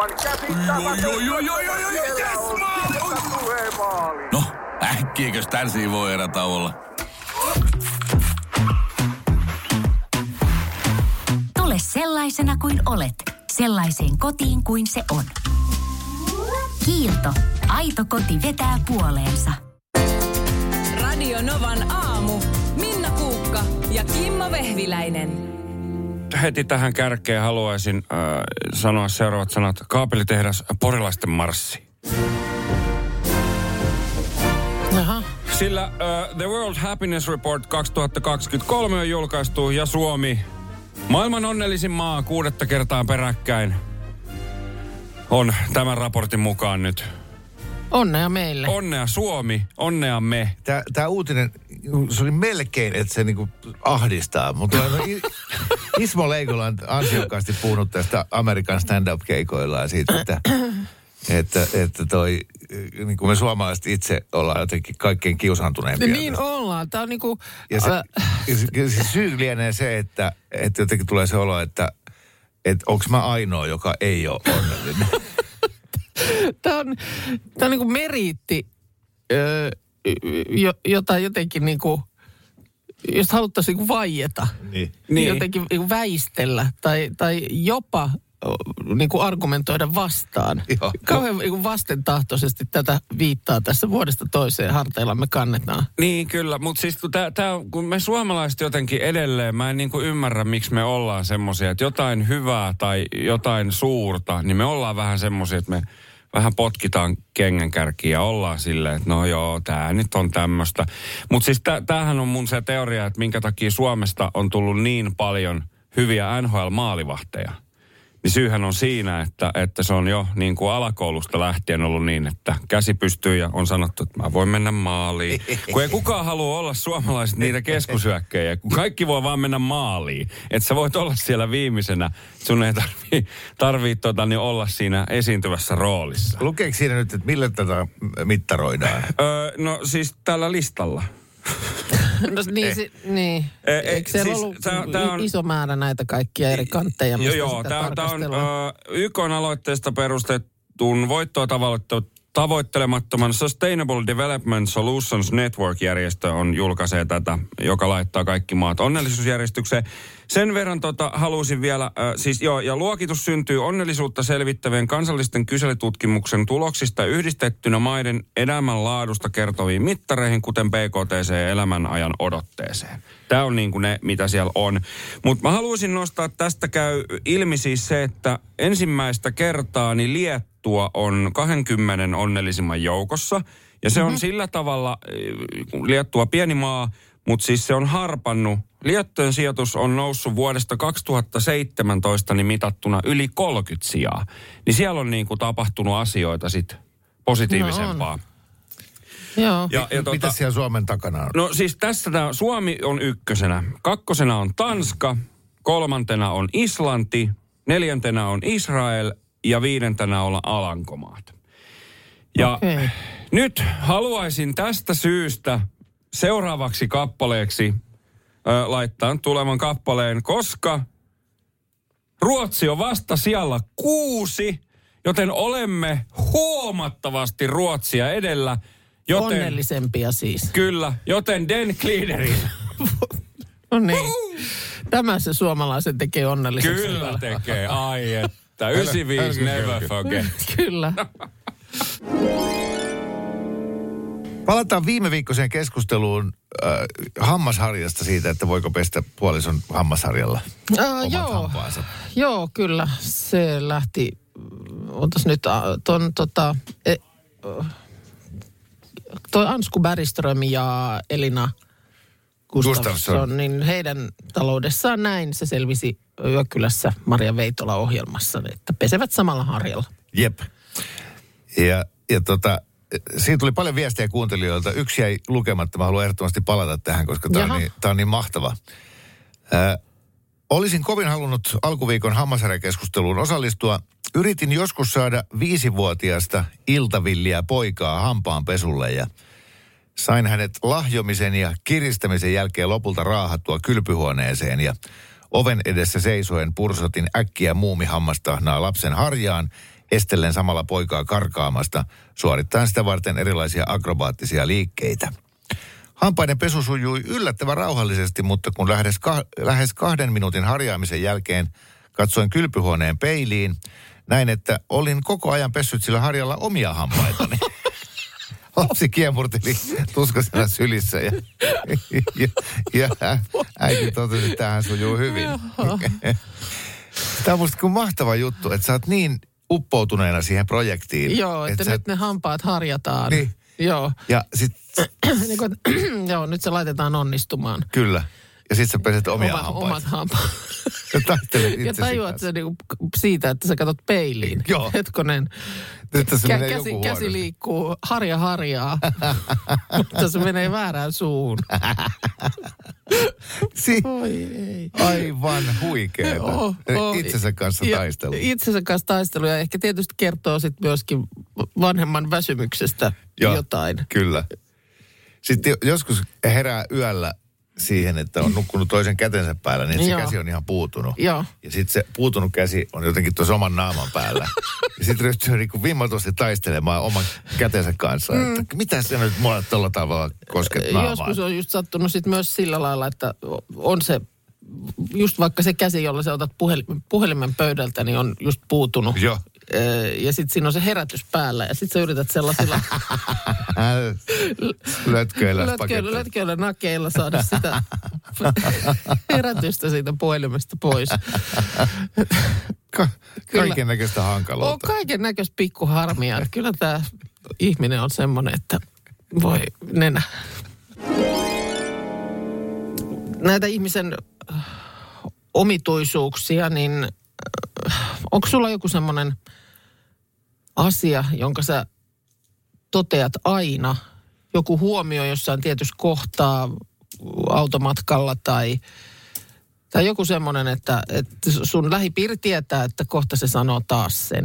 Aivan joo, joo, joo, joo, joo, Siellä yes, maali! No, äkkiäkös tän voi erä olla? Tule sellaisena kuin olet, sellaiseen kotiin kuin se on. Kiilto. Aito koti vetää puoleensa. Radio Novan aamu. Minna Kuukka ja Kimmo Vehviläinen. Heti tähän kärkeen haluaisin äh, sanoa seuraavat sanat. Kaapelitehdas Porilaisten marssi. Jaha. Sillä uh, The World Happiness Report 2023 on julkaistu ja Suomi, maailman onnellisin maa kuudetta kertaa peräkkäin, on tämän raportin mukaan nyt. Onnea meille. Onnea Suomi, onnea me. Tämä uutinen, se oli melkein, että se niinku ahdistaa, mutta Ismo Leikola on ansiokkaasti puhunut tästä Amerikan stand-up-keikoilla ja siitä, että, että, että toi, niin kuin me suomalaiset itse ollaan jotenkin kaikkein kiusaantuneempia. Niin tästä. ollaan. Tämä on niinku... Ja se, äh, se, se syy lienee se, että, että jotenkin tulee se olo, että, että onko mä ainoa, joka ei ole onnellinen. Tämä on, tämä on niin kuin meriitti, öö, jo, jota jotenkin niin kuin, jos haluttaisiin niin kuin vaieta, niin. Niin. niin. jotenkin niin kuin väistellä tai, tai jopa niin kuin argumentoida vastaan. Joo. Kauhean niin kuin vastentahtoisesti tätä viittaa tässä vuodesta toiseen harteilla me kannetaan. Niin kyllä, mutta siis kun, tää, tää, kun me suomalaiset jotenkin edelleen, mä en niinku ymmärrä, miksi me ollaan semmoisia, että jotain hyvää tai jotain suurta, niin me ollaan vähän semmoisia, että me vähän potkitaan kengänkärkiä ja ollaan silleen, että no joo, tämä nyt on tämmöistä. Mutta siis tä, tämähän on mun se teoria, että minkä takia Suomesta on tullut niin paljon hyviä NHL-maalivahteja. Niin syyhän on siinä, että, että se on jo niin kuin alakoulusta lähtien ollut niin, että käsi pystyy ja on sanottu, että mä voin mennä maaliin. Kun ei kukaan halua olla suomalaiset niitä keskusyökkejä, kun kaikki voi vaan mennä maaliin. Että sä voit olla siellä viimeisenä, sun ei tarvii, tarvii tota, niin olla siinä esiintyvässä roolissa. Lukeeko siinä nyt, että millä tätä mittaroidaan? Öö, no siis tällä listalla. No niin, si, niin. Eh, eh, Eikö siis ollut tää- tää on- iso määrä näitä kaikkia eri kantteja, Joo, mistä joo. Tämä, on tarkastellaan? äh, YK aloitteesta perustetun voittoa tavoitte- tavoittelemattoman Sustainable Development Solutions Network-järjestö on julkaisee tätä, joka laittaa kaikki maat onnellisuusjärjestykseen. Sen verran tota, halusin vielä, äh, siis joo, ja luokitus syntyy onnellisuutta selvittävien kansallisten kyselytutkimuksen tuloksista yhdistettynä maiden elämänlaadusta kertoviin mittareihin, kuten BKTC ja elämänajan odotteeseen. Tämä on niin kuin ne, mitä siellä on. Mutta mä haluaisin nostaa, tästä käy ilmi siis se, että ensimmäistä kertaa niin Liettua on 20 onnellisimman joukossa. Ja se on sillä tavalla, kun Liettua pieni maa, mutta siis se on harpannut. Liettujen sijoitus on noussut vuodesta 2017 niin mitattuna yli 30 sijaa. Niin siellä on niin kuin tapahtunut asioita sit positiivisempaa. Joo. ja, ja Mitä tota, siellä Suomen takana on? No siis tässä tää, Suomi on ykkösenä. Kakkosena on Tanska, kolmantena on Islanti, neljäntenä on Israel ja viidentenä on Alankomaat. Ja Okei. nyt haluaisin tästä syystä seuraavaksi kappaleeksi ö, laittaa tulevan kappaleen, koska Ruotsi on vasta siellä kuusi, joten olemme huomattavasti Ruotsia edellä. Joten, Onnellisempia siis. Kyllä, joten Den Cleanerin. No niin. Tämä se suomalaisen tekee onnelliseksi. Kyllä tekee, ai että. 95 älkää never forget. Kyllä. Palataan viime viikkoiseen keskusteluun äh, hammasharjasta siitä, että voiko pestä puolison hammasharjalla Uh, omat joo, hampaansa. joo, kyllä. Se lähti, otas nyt äh, ton tota, e, äh, toi Ansku Bergström ja Elina Gustafsson, Gustafsson. niin heidän taloudessaan näin se selvisi Yökylässä Maria Veitola-ohjelmassa, että pesevät samalla harjalla. Jep. Ja, ja tota, siitä tuli paljon viestejä kuuntelijoilta. Yksi jäi lukematta. Mä haluan ehdottomasti palata tähän, koska tämä on, niin, tää on niin mahtava. Ö, olisin kovin halunnut alkuviikon hammasharjakeskusteluun osallistua. Yritin joskus saada viisivuotiaasta iltavilliä poikaa hampaanpesulle ja sain hänet lahjomisen ja kiristämisen jälkeen lopulta raahattua kylpyhuoneeseen ja oven edessä seisoen pursotin äkkiä muumihammastahnaa lapsen harjaan estellen samalla poikaa karkaamasta, suorittaen sitä varten erilaisia akrobaattisia liikkeitä. Hampaiden pesu sujui yllättävän rauhallisesti, mutta kun lähes, ka- lähes kahden minuutin harjaamisen jälkeen katsoin kylpyhuoneen peiliin, näin, että olin koko ajan pessyt sillä harjalla omia hampaitani. Lapsi kiemurteli tuskasena sylissä ja, ja, ja äiti totesi, että tämähän sujuu hyvin. Tämä on musta kuin mahtava juttu, että sä oot niin uppoutuneena siihen projektiin. Joo, että sä- nyt ne hampaat harjataan. Niin. Joo. Ja sit, niin kuin, joo, nyt se laitetaan onnistumaan. kyllä. Ja sit sä peset omia Oma- hampaita. Omat hampaat. Ja taistelet Ja tajuat kanssa. se niinku siitä, että sä katsot peiliin. Joo. Hetkonen. Nyt tässä Kä- menee käsi, joku käsi liikkuu, harja harjaa. Mutta se menee väärään suuhun. Si- Oi ei. aivan huikeeta. Oh, oh. Itsensä kanssa Ja taistelu. Itsensä kanssa taistelu ja ehkä tietysti kertoo sitten myöskin vanhemman väsymyksestä Joo, jotain. Kyllä. Sitten jo- joskus herää yöllä siihen, että on nukkunut toisen kätensä päällä, niin että se Joo. käsi on ihan puutunut. Joo. Ja sitten se puutunut käsi on jotenkin tuossa oman naaman päällä. ja sitten ryhtyy niinku vimmatusti taistelemaan oman kätensä kanssa. Mm. Että mitä se nyt mua tuolla tavalla kosket naamaan? Joskus on just sattunut sit myös sillä lailla, että on se, just vaikka se käsi, jolla sä otat puhel- puhelimen pöydältä, niin on just puutunut. Joo. Ja sitten siinä on se herätys päällä ja sitten sä yrität sellaisilla Lötköillä lötköillä, lötköillä nakeilla saada sitä herätystä siitä puhelimesta pois. Ka- kaiken näköistä On hankaluutta. kaiken näköistä pikkuharmia. Kyllä tämä ihminen on semmoinen, että voi nenä. Näitä ihmisen äh, omituisuuksia, niin äh, onko sulla joku semmoinen asia, jonka sä toteat aina? Joku huomio jossain tietyssä kohtaa automatkalla tai, tai joku semmoinen, että, että sun lähipiiri tietää, että kohta se sanoo taas sen.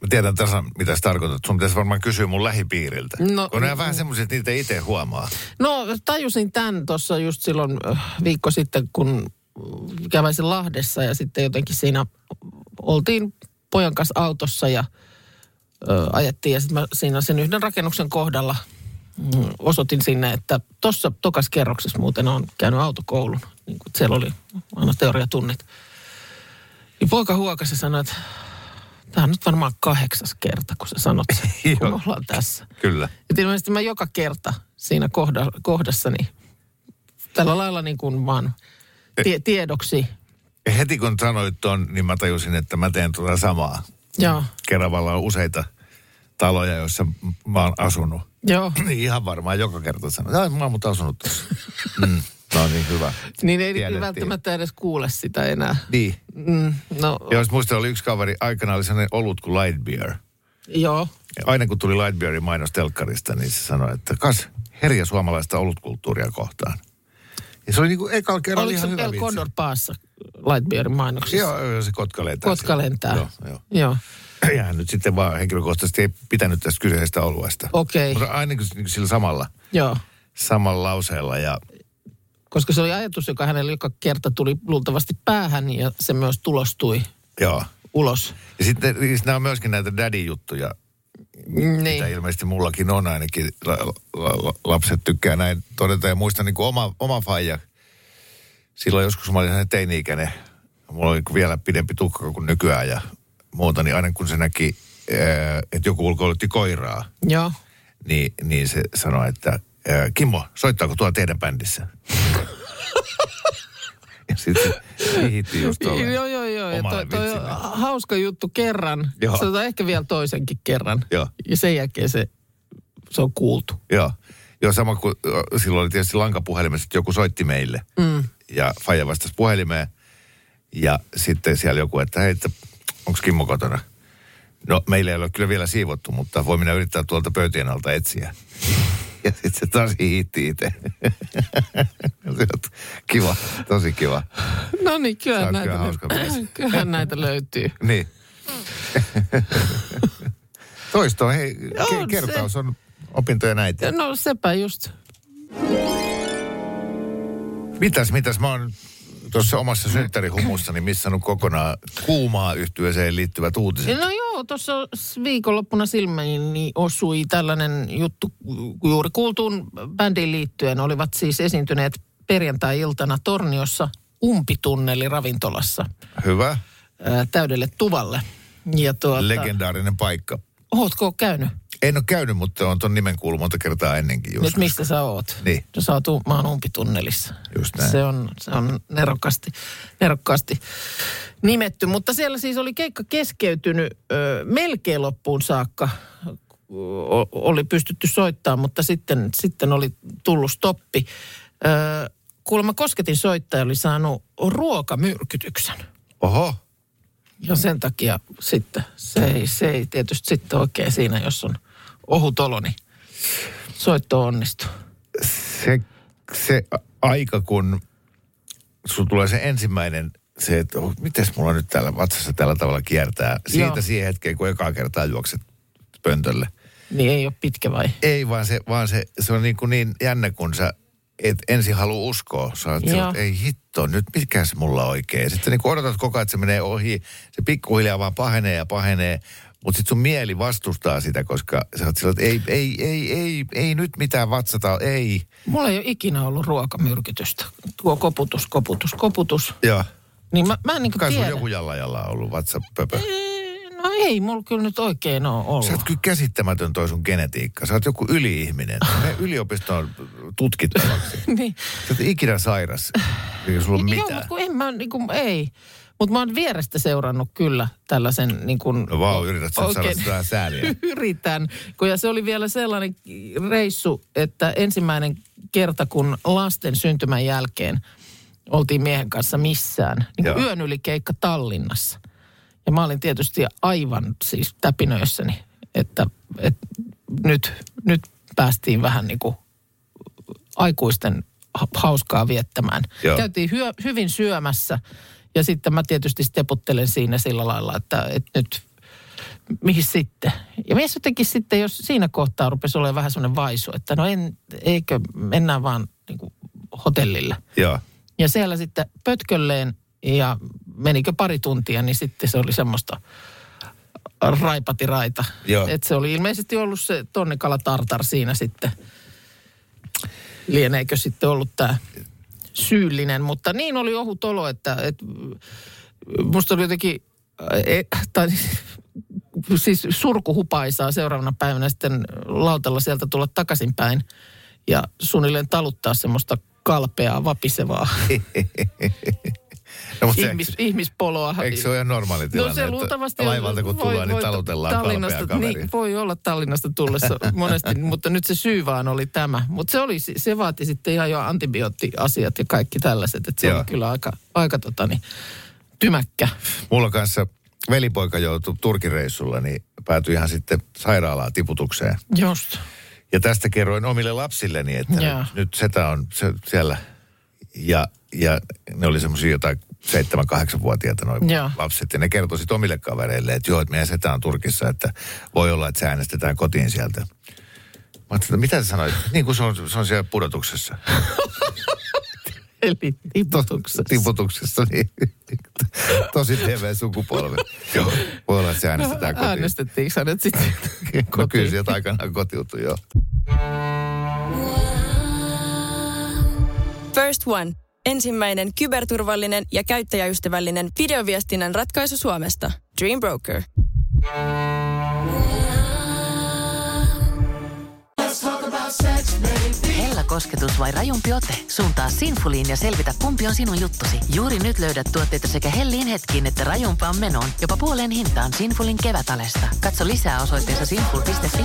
Mä tiedän tasan, mitä sä tarkoitat. Sun pitäisi varmaan kysyä mun lähipiiriltä. No- Kun ne on vähän semmoiset, että niitä itse huomaa. No tajusin tämän tuossa just silloin äh, viikko sitten, kun käväisin Lahdessa ja sitten jotenkin siinä oltiin pojan kanssa autossa ja ö, ajettiin ja sitten mä siinä sen yhden rakennuksen kohdalla mm, osoitin sinne, että tuossa tokas kerroksessa muuten on käynyt autokoulun. Niin kuin siellä oli aina teoriatunnit. Niin poika huokasi ja sanoi, että tämä on nyt varmaan kahdeksas kerta, kun sä sanot sen, kun me ollaan tässä. Kyllä. Et ilmeisesti mä joka kerta siinä kohda, kohdassani tällä lailla niin kuin vaan tie, tiedoksi. Ja heti kun sanoit ton, niin mä tajusin, että mä teen tuota samaa. Joo, Keravalla on useita taloja, joissa mä oon asunut. joo. Niin ihan varmaan joka kerta sanon, että mä oon mutta asunut tuossa. Mm, no niin, hyvä. Niin ei Tiedettiin. välttämättä edes kuule sitä enää. Niin. Mm, no, Ja jos muista oli yksi kaveri, aikana oli sellainen olut kuin Light Beer. joo. Ja aina kun tuli Light Beerin mainos telkkarista, niin se sanoi, että kas herja suomalaista olutkulttuuria kohtaan. Ja se oli niin kuin ekalla kerralla Oliko ihan se hyvä El. Condor Paassa Lightbeerin mainoksessa? Joo, joo, se kotka lentää. Kotka siellä. lentää. Joo, joo. Joo. Ja hän nyt sitten vaan henkilökohtaisesti ei pitänyt tästä kyseisestä oluesta. Okei. Mutta aina kuin niin sillä samalla, Joo. samalla lauseella. Ja Koska se oli ajatus, joka hänelle joka kerta tuli luultavasti päähän ja se myös tulostui joo. ulos. Ja sitten siis nämä on myöskin näitä daddy-juttuja, Niin. mitä ilmeisesti mullakin on ainakin. La, la, la, lapset tykkää näin todeta. Ja muistan niin kuin oma, oma faija. Silloin joskus mä olin teini-ikäinen. Mulla oli vielä pidempi tukka kuin nykyään ja muuta. Niin aina kun se näki, ää, että joku ulkoilutti koiraa, Joo. niin, niin se sanoi, että ää, Kimmo, soittaako tuolla teidän bändissä? ja sitten just Joo, joo, joo. Ja toi, toi on hauska juttu kerran. Joo. Se on ehkä vielä toisenkin kerran. Joo. Ja sen jälkeen se, se on kuultu. Joo. Joo, sama kuin silloin oli tietysti lankapuhelimessa, että joku soitti meille. Mm. Ja Faija vastasi puhelimeen. Ja sitten siellä joku, että hei, onko Kimmo kotona? No, meillä ei ole kyllä vielä siivottu, mutta voi minä yrittää tuolta pöytien alta etsiä. Ja sitten se taas hiitti itse. kiva, tosi kiva. No niin, kyllähän oot näitä, kyllä kyllähän näitä löytyy. Niin. Toisto, hei, On ke- se. kertaus on opintoja näitä. No sepä just. Mitäs, mitäs? Mä oon tuossa omassa synttärihumussani missannut kokonaan kuumaa yhtyeeseen liittyvät uutiset. No joo, tuossa viikonloppuna silmäni osui tällainen juttu, kun juuri kuultuun bändiin liittyen olivat siis esiintyneet perjantai-iltana Torniossa umpitunneli ravintolassa Hyvä. ää, täydelle tuvalle. Ja tuota, Legendaarinen paikka. ootko käynyt? En ole käynyt, mutta on ton nimen kuullut monta kertaa ennenkin just. Nyt mistä sä oot? Niin. No, sä oot mä oon umpitunnelissa. Just näin. Se on, se on nerokkaasti, nerokkaasti nimetty. Mutta siellä siis oli keikka keskeytynyt ö, melkein loppuun saakka. O- oli pystytty soittamaan, mutta sitten, sitten oli tullut stoppi. Ö, kuulemma Kosketin soittaja oli saanut ruokamyrkytyksen. Oho. Ja sen takia sitten se ei, se ei tietysti sitten oikein siinä, jos on ohut olo, niin soitto onnistuu. Se, se aika, kun sulla tulee se ensimmäinen, se, että oh, mites mulla nyt täällä vatsassa tällä tavalla kiertää. Siitä Joo. siihen hetkeen, kun ekaa kertaa juokset pöntölle. Niin ei ole pitkä vai? Ei, vaan se, vaan se, se on niin, kuin niin jännä, kun sä et ensin halua uskoa. Sä oot, Joo. että ei hitto, nyt mikäs mulla oikein. Sitten niin odotat koko ajan, että se menee ohi. Se pikkuhiljaa vaan pahenee ja pahenee. Mutta sitten sun mieli vastustaa sitä, koska sä oot sillä, että ei, ei, ei, ei, ei nyt mitään vatsata, ei. Mulla ei ole ikinä ollut ruokamyrkytystä. Tuo koputus, koputus, koputus. Joo. Niin mä, mä en niin Kai sun tiedä. joku jallajalla on ollut vatsapöpö. No ei, mulla kyllä nyt oikein ole ollut. Sä oot kyllä käsittämätön toi sun genetiikka. Sä oot joku yli-ihminen. Me yliopistoon tutkittavaksi. niin. Sä oot ikinä sairas. Eikä sulla ole Joo, mitään. mutta kun en mä, niin kuin, ei. Mutta mä oon vierestä seurannut kyllä tällaisen niin kuin... No vau, yrität saada sitä sääliä. Yritän. Kun ja se oli vielä sellainen reissu, että ensimmäinen kerta, kun lasten syntymän jälkeen oltiin miehen kanssa missään. Niin kuin yön yli keikka Tallinnassa. Ja mä olin tietysti aivan siis täpinöissäni, että, että nyt, nyt päästiin vähän niin kuin aikuisten ha- hauskaa viettämään. Joo. Käytiin hyö, hyvin syömässä ja sitten mä tietysti steputtelen siinä sillä lailla, että, että nyt mihin sitten. Ja mies jotenkin sitten, jos siinä kohtaa rupesi olemaan vähän semmoinen vaisu, että no en, eikö, mennään vaan niin kuin hotellille. Joo. Ja siellä sitten pötkölleen ja menikö pari tuntia, niin sitten se oli semmoista raipatiraita. Että se oli ilmeisesti ollut se tonnikala tartar siinä sitten. Lieneekö sitten ollut tämä syyllinen, mutta niin oli ohut olo, että, että musta oli jotenkin, äh, tai siis surkuhupaisaa seuraavana päivänä sitten lautalla sieltä tulla takaisinpäin ja suunnilleen taluttaa semmoista kalpeaa, vapisevaa No, mutta ihmis, ihmispoloa. eikö se ole ihan normaali tilanne, No se että luultavasti laivalta kun tullaan, niin talutellaan Tallinnasta, kalpea kaveri. niin, voi olla Tallinnasta tullessa monesti, mutta nyt se syy vaan oli tämä. Mutta se, oli, se vaati sitten ihan jo antibioottiasiat ja kaikki tällaiset, että se Joo. oli kyllä aika, aika totani, tymäkkä. Mulla kanssa velipoika joutui Turkireissulla, niin päätyi ihan sitten sairaalaan tiputukseen. Just. Ja tästä kerroin omille lapsilleni, että nyt, nyt setä on se, siellä. Ja, ja ne oli semmoisia jotain 7-8-vuotiaita noin Joo. lapset. Ja ne kertoi sitten omille kavereille, että joo, että meidän setä on Turkissa, että voi olla, että se äänestetään kotiin sieltä. Mä ajattelin, että mitä sä sanoit? Niin kuin se on, se on siellä pudotuksessa. Eli tiputuksessa. Tiputuksessa, niin. Tosi TV-sukupolvi. Joo, voi olla, että se äänestetään kotiin. Äänestettiinkö hänet sitten No kyllä kotiin? sieltä aikanaan kotiutui, joo. First One. Ensimmäinen kyberturvallinen ja käyttäjäystävällinen videoviestinnän ratkaisu Suomesta. Dream Broker. Hella kosketus vai rajumpi ote? Suuntaa Sinfuliin ja selvitä, kumpi on sinun juttusi. Juuri nyt löydät tuotteita sekä hellin hetkiin että rajumpaan menoon. Jopa puoleen hintaan Sinfulin kevätalesta. Katso lisää osoitteessa sinful.fi.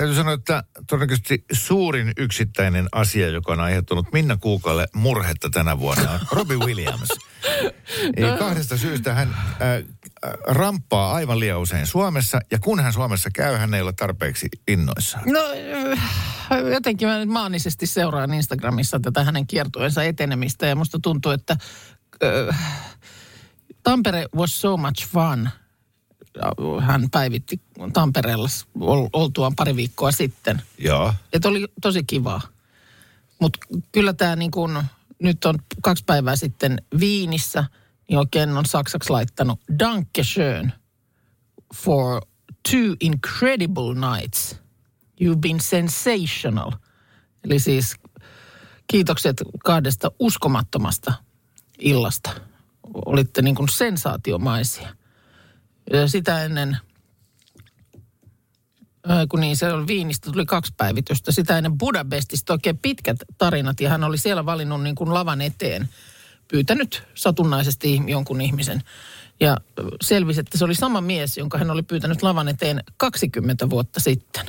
Täytyy sanoa, että todennäköisesti suurin yksittäinen asia, joka on aiheuttanut Minna Kuukalle murhetta tänä vuonna, on Robbie Williams. Eli kahdesta syystä hän äh, äh, ramppaa aivan liian usein Suomessa, ja kun hän Suomessa käy, hän ei ole tarpeeksi innoissaan. No äh, jotenkin mä nyt maanisesti seuraan Instagramissa tätä hänen kiertueensa etenemistä ja musta tuntuu, että äh, Tampere was so much fun. Hän päivitti Tampereella ol- oltuaan pari viikkoa sitten. Joo. Että oli tosi kivaa. Mutta kyllä tämä niin kun, nyt on kaksi päivää sitten Viinissä, niin oikein on saksaksi laittanut Danke schön for two incredible nights. You've been sensational. Eli siis kiitokset kahdesta uskomattomasta illasta. Olitte niin kuin sensaatiomaisia. Sitä ennen, kun niin se oli Viinistä, tuli kaksi päivitystä. Sitä ennen Budapestista oikein pitkät tarinat ja hän oli siellä valinnut niin kuin lavan eteen pyytänyt satunnaisesti jonkun ihmisen. Ja selvisi, että se oli sama mies, jonka hän oli pyytänyt lavan eteen 20 vuotta sitten.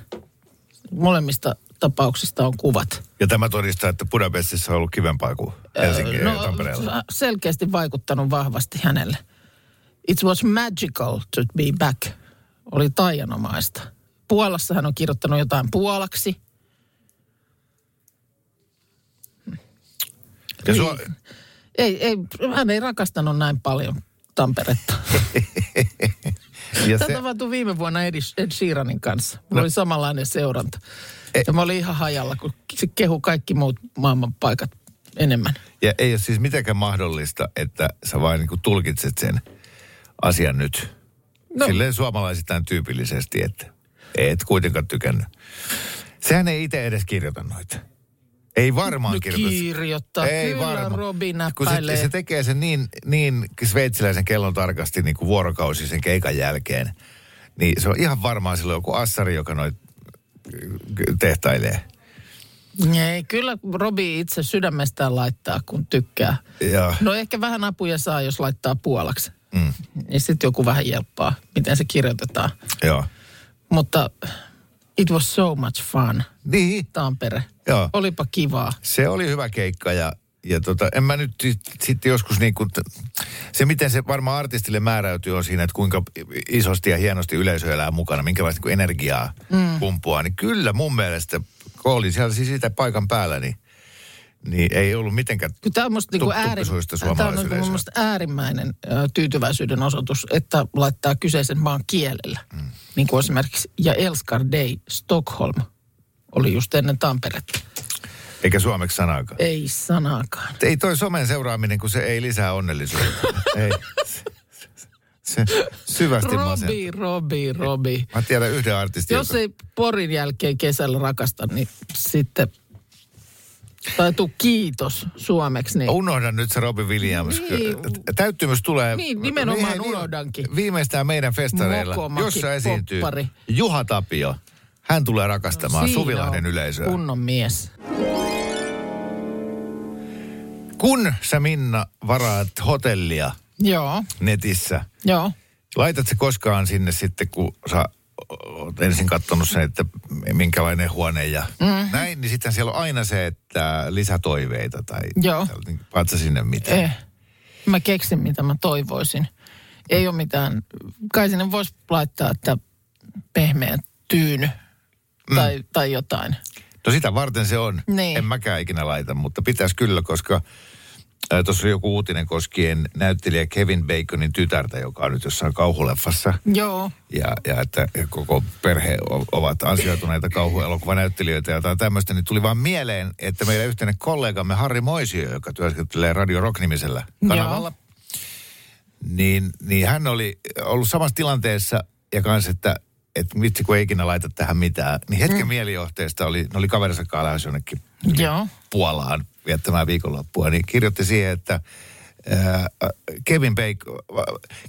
Molemmista tapauksista on kuvat. Ja tämä todistaa, että Budapestissa on ollut kivempaa kuin Helsingin ja Tampereella. No, selkeästi vaikuttanut vahvasti hänelle. It was magical to be back. Oli taianomaista. Puolassa hän on kirjoittanut jotain puolaksi. Ja sua, Ei, ei, hän ei rakastanut näin paljon Tamperetta. ja Tämä se, tapahtui viime vuonna Ed, Ed Sheeranin kanssa. Mulla oli samanlainen seuranta. E- Ja mä olin ihan hajalla, kun se kehu kaikki muut maailman paikat enemmän. ja ei ole siis mitenkään mahdollista, että sä vain niin tulkitset sen asian nyt. No. Silleen suomalaisittain tyypillisesti, että et kuitenkaan tykännyt. Sehän ei itse edes kirjoita noita. Ei varmaan No kirjoita. kirjoittaa. Ei Kyllä varmaan. Robi Kun se, se tekee sen niin, niin sveitsiläisen kellon tarkasti niin kuin vuorokausi sen keikan jälkeen. Niin se on ihan varmaan silloin joku assari, joka noit tehtailee. Ei, kyllä Robi itse sydämestään laittaa, kun tykkää. Ja, No ehkä vähän apuja saa, jos laittaa puolaksi. Mm. Niin sitten joku vähän jelppaa, miten se kirjoitetaan. joo. Mutta it was so much fun, Niin, Tampere. Joo. Olipa kivaa. se oli hyvä keikka ja, ja tota, en mä nyt sit- sitten joskus niin kuin, se miten se varmaan artistille määräytyy on siinä, että kuinka isosti ja hienosti yleisö elää mukana, minkälaista niin energiaa mm. pumppua, niin kyllä mun mielestä, kun olin siellä siis siitä paikan päällä, niin, niin ei ollut mitenkään Kyllä Tämä on musta niinku ääri, tämä on niinku mun äärimmäinen ö, tyytyväisyyden osoitus, että laittaa kyseisen maan kielellä. Mm. Niin kuin esimerkiksi ja Elskar Day Stockholm oli just ennen Tamperetta. Eikä suomeksi sanaakaan. Ei sanaakaan. Ei toi somen seuraaminen, kun se ei lisää onnellisuutta. ei. Se, syvästi masentaa. Robi, Robi, Robi. Mä tiedän yhden artistin, Jos joka- ei Porin jälkeen kesällä rakasta, niin sitten... Tai tuu kiitos suomeksi. Niin. Unohdan nyt se Robin Williams. Niin. Täyttymys tulee... Niin, nimenomaan Niin, unohdankin. Viimeistään meidän festareilla, Mokomaki, jossa esiintyy poppari. Juha Tapio. Hän tulee rakastamaan Siinä Suvilahden yleisöä. Kunnon mies. Kun sä Minna varaat hotellia Joo, netissä, joo. laitat se koskaan sinne sitten, kun sä ensin katsonut sen, että minkälainen huone ja mm-hmm. näin, niin sitten siellä on aina se, että lisätoiveita tai Joo. niin sinne mitään. Eh. Mä keksin, mitä mä toivoisin. Ei ole mitään. Kai sinne voisi laittaa, että pehmeä tyyny tai, tai jotain. No sitä varten se on. Niin. En mäkään ikinä laita, mutta pitäisi kyllä, koska tuossa oli joku uutinen koskien näyttelijä Kevin Baconin tytärtä, joka on nyt jossain kauhuleffassa. Joo. Ja, ja että koko perhe ovat ansioituneita kauhuelokuvanäyttelijöitä ja jotain tämmöistä, niin tuli vaan mieleen, että meidän yhteinen kollegamme Harri Moisio, joka työskentelee Radio Rock-nimisellä kanavalla, niin, niin hän oli ollut samassa tilanteessa ja kanssa, että että vitsi kun ei ikinä laita tähän mitään, niin hetken mm. mielijohteesta oli, ne oli kaverinsa kanssa lähes jonnekin Joo. Puolaan viettämään viikonloppua, niin kirjoitti siihen, että ää, Kevin Bacon,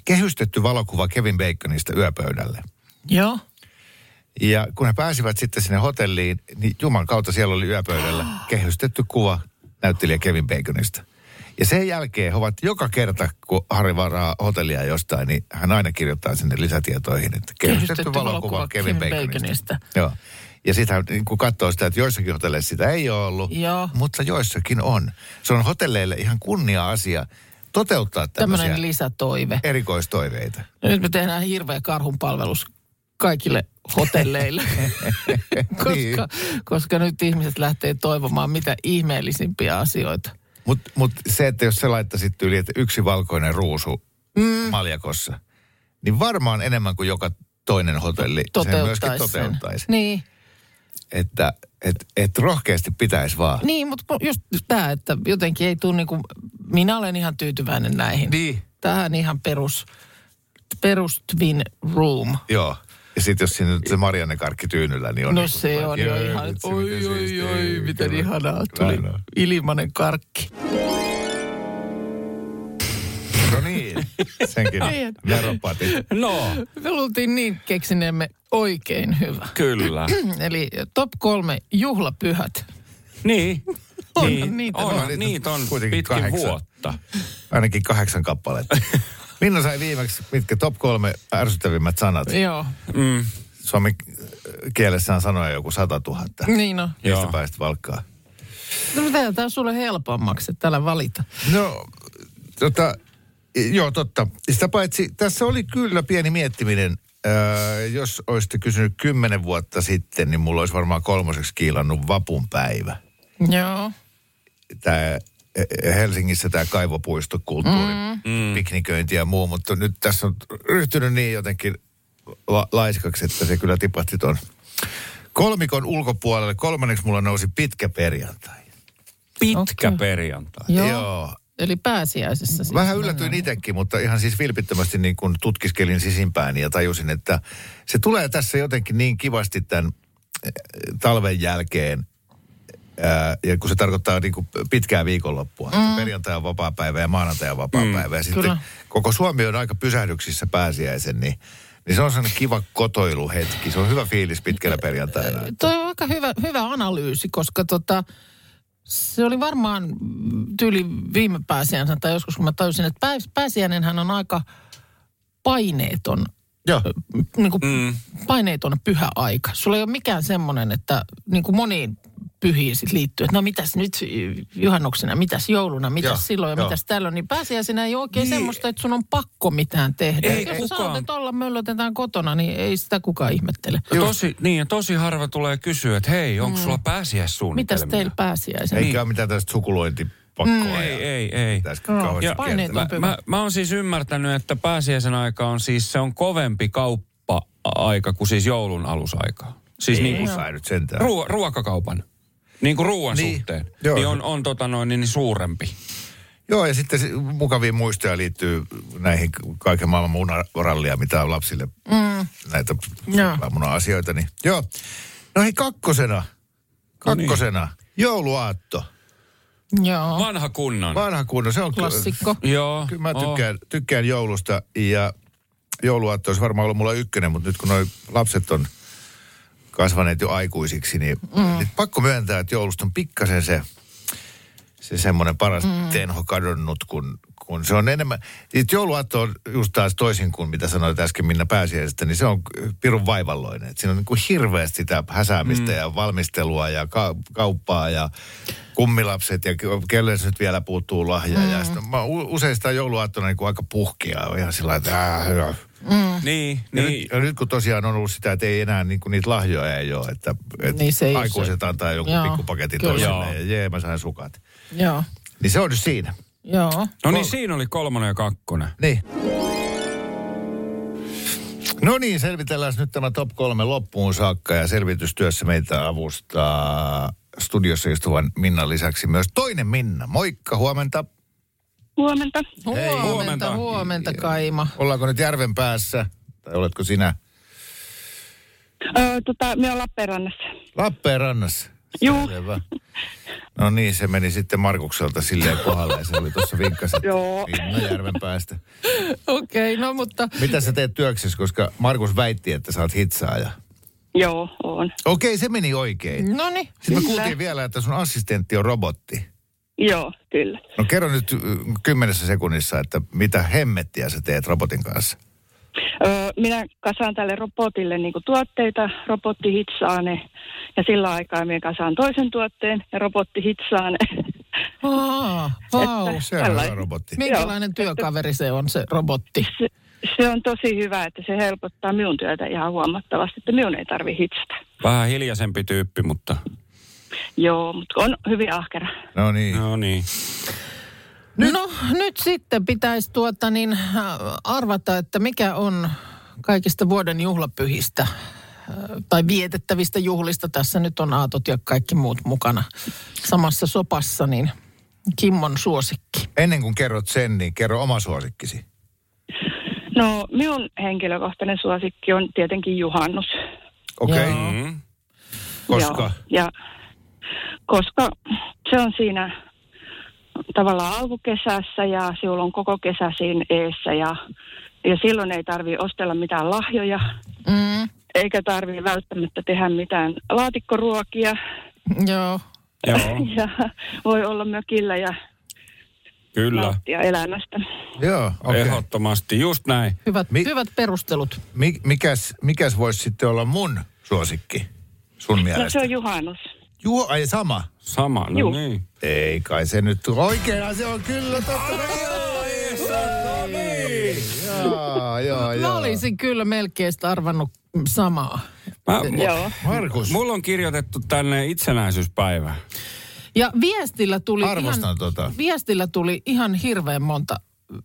kehystetty valokuva Kevin Baconista yöpöydälle. Joo. Ja kun he pääsivät sitten sinne hotelliin, niin Juman kautta siellä oli yöpöydällä kehystetty kuva näyttelijä Kevin Baconista. Ja sen jälkeen he ovat joka kerta, kun Harri varaa hotellia jostain, niin hän aina kirjoittaa sinne lisätietoihin, että kehystetty, valokuva, Kevin, Baconista. Joo. Ja sitten niin kun katsoo sitä, että joissakin hotelleissa sitä ei ole ollut, Joo. mutta joissakin on. Se on hotelleille ihan kunnia-asia toteuttaa tämmöisiä Tämmöinen lisätoive. erikoistoiveita. Ja Nyt me tehdään hirveä karhunpalvelus kaikille hotelleille, koska, Niin. koska nyt ihmiset lähtee toivomaan mitä ihmeellisimpiä asioita. Mutta mut se, että jos sä laittaisit yli, että yksi valkoinen ruusu mm. maljakossa, niin varmaan enemmän kuin joka toinen hotelli sen myöskin Toteuttaisi sen. toteuttaisi. Niin, Että et, et rohkeasti pitäisi vaan. niin mutta just tämä, että jotenkin ei tule niin kuin, minä olen ihan tyytyväinen näihin. Niin. Tähän ihan perus, perus twin room. Joo. Ja sitten jos siinä nyt se Marianne Karkki tyynyllä, niin on... No niin se sellainen, on jo "Jee, ihan, vitsi, oi oi siistiä." oi, miten ihanaa. Tuli ilmanen karkki. Senkin Niin. veropatit. No, Me luultiin niin keksineemme oikein hyvä. kyllä. Eli top kolme juhlapyhät. Niin. Onhan niin, niitä. on, Onhan niitä on kuitenkin pitkin kahdeksan. vuotta. Ainakin kahdeksan kappaletta. Minna sai viimeksi, mitkä top kolme ärsyttävimmät sanat. Joo, Mm, Suomen kielessä on sanoja joku sata tuhatta. niin on. Mistä Joo. päästä valkkaa? No tämä sulle helpommaksi, että täällä valita. No, tota, joo totta. Sitä paitsi, tässä oli kyllä pieni miettiminen. Öö, jos olisitte kysynyt kymmenen vuotta sitten, niin mulla olisi varmaan kolmoseksi kiilannut vapun päivä. Joo. Tämä Helsingissä tämä kaivopuistokulttuuri, mm. pikniköinti ja muu, mutta nyt tässä on ryhtynyt niin jotenkin la- laiskaksi, että se kyllä tipahti ton kolmikon ulkopuolelle. Kolmanneksi mulla nousi pitkä perjantai. pitkä Okei. perjantai. Joo. Joo. Eli pääsiäisessä siis. Vähän yllätyin itsekin, mutta ihan siis vilpittömästi niin kuin tutkiskelin sisimpääni ja tajusin, että se tulee tässä jotenkin niin kivasti tämän eh, talven jälkeen. Ää, ja kun se tarkoittaa niin kuin pitkää viikonloppua. Mm. Perjantai on vapaa päivä ja maanantai on vapaa mm. Ja sitten Kyllä. koko Suomi on aika pysähdyksissä pääsiäisen, niin, niin se on sellainen kiva kotoiluhetki. Se on hyvä fiilis pitkällä perjantaina. Toi on aika hyvä, hyvä analyysi, koska tota, se oli varmaan tyyli viime pääsiäisen tai joskus, kun mä tajusin, että pääs, pääsiäinenhän on aika paineeton, Joo. niin kuin Mm. paineeton pyhä aika. Sulla ei ole mikään semmoinen, että niin kuin moniin pyhiin sit liittyy, että no mitäs nyt juhannuksena, mitäs jouluna, mitäs Joo, silloin ja joo. mitäs tällöin. Niin pääsiäisenä ei ole oikein Niin. semmoista, että sun on pakko mitään tehdä. Ei Jos sä kukaan. olet, että olla möllötetään kotona, niin ei sitä kukaan ihmettele. Ja Tosi, niin, ja tosi harva tulee kysyä, että hei, onko sulla pääsiäissuunnitelmia? Mitäs teillä pääsiäisenä? Eikä ole mitään tästä sukulointipakkoa. Mm. Ei, ja ei, ei. kauheasti Ja mä, mä, mä oon siis ymmärtänyt, että pääsiäisen aika on siis, se on kovempi kauppa-aika kuin siis joulun alusaika. Siis niin kuin Sai nyt sentään. ruo- ruokakaupan, niin kuin ruoan Niin. suhteen, Joo. niin on, on tota noin, niin suurempi. Joo, ja sitten mukavia muistoja liittyy näihin kaiken maailman munarallia, mitä on lapsille mm. näitä Joo. muna-asioita. Niin. Joo. No hei, kakkosena. Kakkosena. No Jouluaatto. Joo, Vanha kunnon. Vanha kunno, se on kyllä- klassikko. Joo. Kyllä mä tykkään, tykkään joulusta ja jouluaatto olisi varmaan ollut mulla ykkönen, mutta nyt kun noi lapset on kasvaneet jo aikuisiksi, niin, mm. niin pakko myöntää, että joulusta on pikkasen se, se semmoinen paras mm. tenho kadonnut, kun, kun se on enemmän. Jouluaatto on just taas toisin kuin mitä sanoit äsken Minna Pääsiäisestä, niin se on pirun vaivalloinen. Et siinä on niin kuin hirveästi sitä häsäämistä mm. ja valmistelua ja ka- kauppaa ja kummilapset ja ke- kelle se nyt vielä puuttuu lahja. Mm. Ja sitten mä u- usein sitä jouluaattona niin kuin aika puhkia on ihan sillä että äh, hyvä. Niin, Ja, niin. nyt, ja nyt kun tosiaan on ollut sitä, että ei enää niin kuin niitä lahjoja ei ole, että, että Niin se aikuiset se- antaa jonkun pikkupaketin toiselle ja jee, mä sain sukat. Joo, Niin se on nyt siinä. Joo. No niin, siinä oli kolmonen ja kakkonen. Niin. No niin, selvitellään nyt tämä top kolme loppuun saakka ja selvitystyössä meitä avustaa studiossa istuvan Minnan lisäksi myös toinen Minna. Moikka, huomenta. Huomenta. Huomenta, huomenta, huomenta Kaima. Ollaanko nyt järven päässä tai oletko sinä Öö, tota, me on Lappeenrannassa. Lappeenrannassa? Juu. Selvä. No niin, se meni sitten Markukselta silleen kohdalle. Se oli tuossa Joo. Minna järven päästä. Okei, okay, no mutta Mitä sä teet työksessä, koska Markus väitti, että sä oot hitsaaja. Joo, on. Okei, se meni oikein. no niin. Sitten me kuultiin vielä, että sun assistentti on robotti. Joo, kyllä. No kerro nyt y, kymmenessä sekunnissa, että mitä hemmettiä sä teet robotin kanssa. Minä kasaan tälle robotille niin tuotteita, robotti hitsaa ne ja sillä aikaa minä kasaan toisen tuotteen ja robotti hitsaa ne. Aa, vau. Että Se on tällainen. hyvä robotti. Minkälainen työkaveri se on se robotti? Se, se on tosi hyvä, että se helpottaa minun työtä ihan huomattavasti, että minun ei tarvi hitsata. Vähän hiljaisempi tyyppi, mutta Joo, mutta on hyvin ahkera. No niin. no niin. Nyt. No nyt sitten pitäisi tuota niin äh, arvata, että mikä on kaikista vuoden juhlapyhistä äh, tai vietettävistä juhlista. Tässä nyt on aatot ja kaikki muut mukana samassa sopassa, niin Kimmon suosikki. Ennen kuin kerrot sen, niin kerro oma suosikkisi. No minun henkilökohtainen suosikki on tietenkin juhannus. Okei. Okay. Mm. Koska? Joo, ja koska se on siinä tavallaan alkukesässä ja sinulla on koko kesä siinä eessä ja, ja silloin ei tarvi ostella mitään lahjoja Mm, eikä tarvi välttämättä tehdä mitään laatikkoruokia joo. Joo, ja voi olla mökillä ja kyllä. nauttia elämästä. Joo. Okay. Ehdottomasti, just näin. Hyvät, Mi- hyvät perustelut. Mi- mikäs, mikäs voisi sitten olla mun suosikki sun No mielestä? se on juhannus. Juo, ai sama. Sama, no Juu. niin. Ei kai se nyt oikein, se on kyllä totta. Joo, joo, Mä olisin kyllä melkein arvannut samaa. Mä, Joo. Markus, mulla on kirjoitettu tänne itsenäisyyspäivä. Ja viestillä tuli, arvostan ihan, tota. viestillä tuli ihan hirveän monta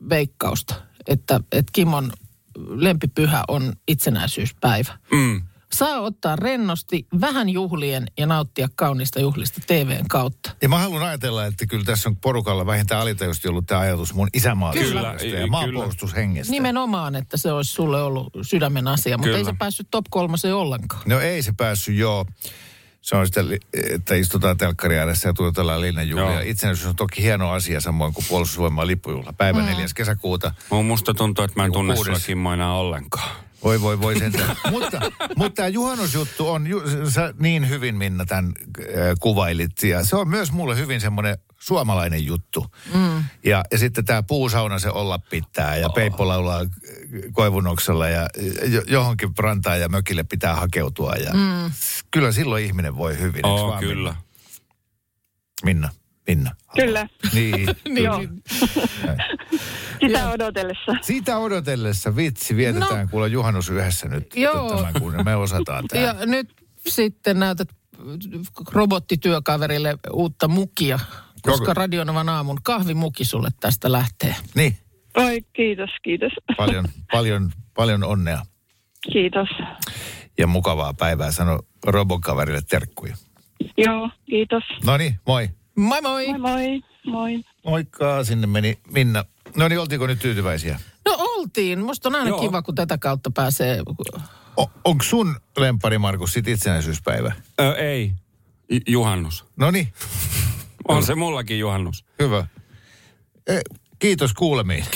veikkausta, että, että Kimon lempipyhä on itsenäisyyspäivä. Mm. Saa ottaa rennosti, vähän juhlien ja nauttia kaunista juhlista TVn kautta. Ja mä haluan ajatella, että kyllä tässä on porukalla vähintään alitajusti ollut tämä ajatus mun Kyllä, ja kyllä. maanpuolustushengestä. Nimenomaan, että se olisi sulle ollut sydämen asia, mutta Kyllä. ei se päässyt top kolmoseen ollenkaan. No ei se päässyt, joo. Se on sitä, että istutaan telkkari ääressä ja tuotellaan linnanjuhlia. Itsenäisyys on toki hieno asia, samoin kuin puolustusvoimaa lippujuhla. Päivä Mm. 4. kesäkuuta. Mun musta tuntuu, että mä en tunne sua Kimmo enää ollenkaan. Voi, voi, voi sentään. mutta, mutta tämä juhannusjuttu on, ju, sä niin hyvin Minna tämän äh, kuvailit. Ja se on myös mulle hyvin semmoinen suomalainen juttu. Mm. Ja, ja sitten tämä puusauna se olla pitää ja Peippo laulaa äh, koivunoksella ja jo, johonkin rantaan ja mökille pitää hakeutua. Ja mm. Kyllä silloin ihminen voi hyvin. vaan, kyllä. Minna, Minna. Kyllä, Niin. joo. Sitä odotellessa. Sitä odotellessa, vitsi, vietetään no. kuule juhannus yhdessä nyt. Joo. Tämän, kun me osataan tämä. Ja nyt sitten näytät robottityökaverille uutta mukia, koska Joko- Radionovan aamun kahvimuki sulle tästä lähtee. Niin, Oi, kiitos, kiitos. paljon, paljon, paljon onnea Kiitos. ja mukavaa päivää. Sano robokaverille terkkuja. Joo, kiitos. No niin, moi. Moi moi! Moi moi. Moi. Moikka, sinne meni Minna. No niin, oltiinko nyt tyytyväisiä? No oltiin. Musta on aina Joo. kiva, kun tätä kautta pääsee. O, onko sun lempari, Markus, sit itsenäisyyspäivä? Ö, ei, J- juhannus. No niin, On se mullakin juhannus. hyvä. E, kiitos kuulemiin.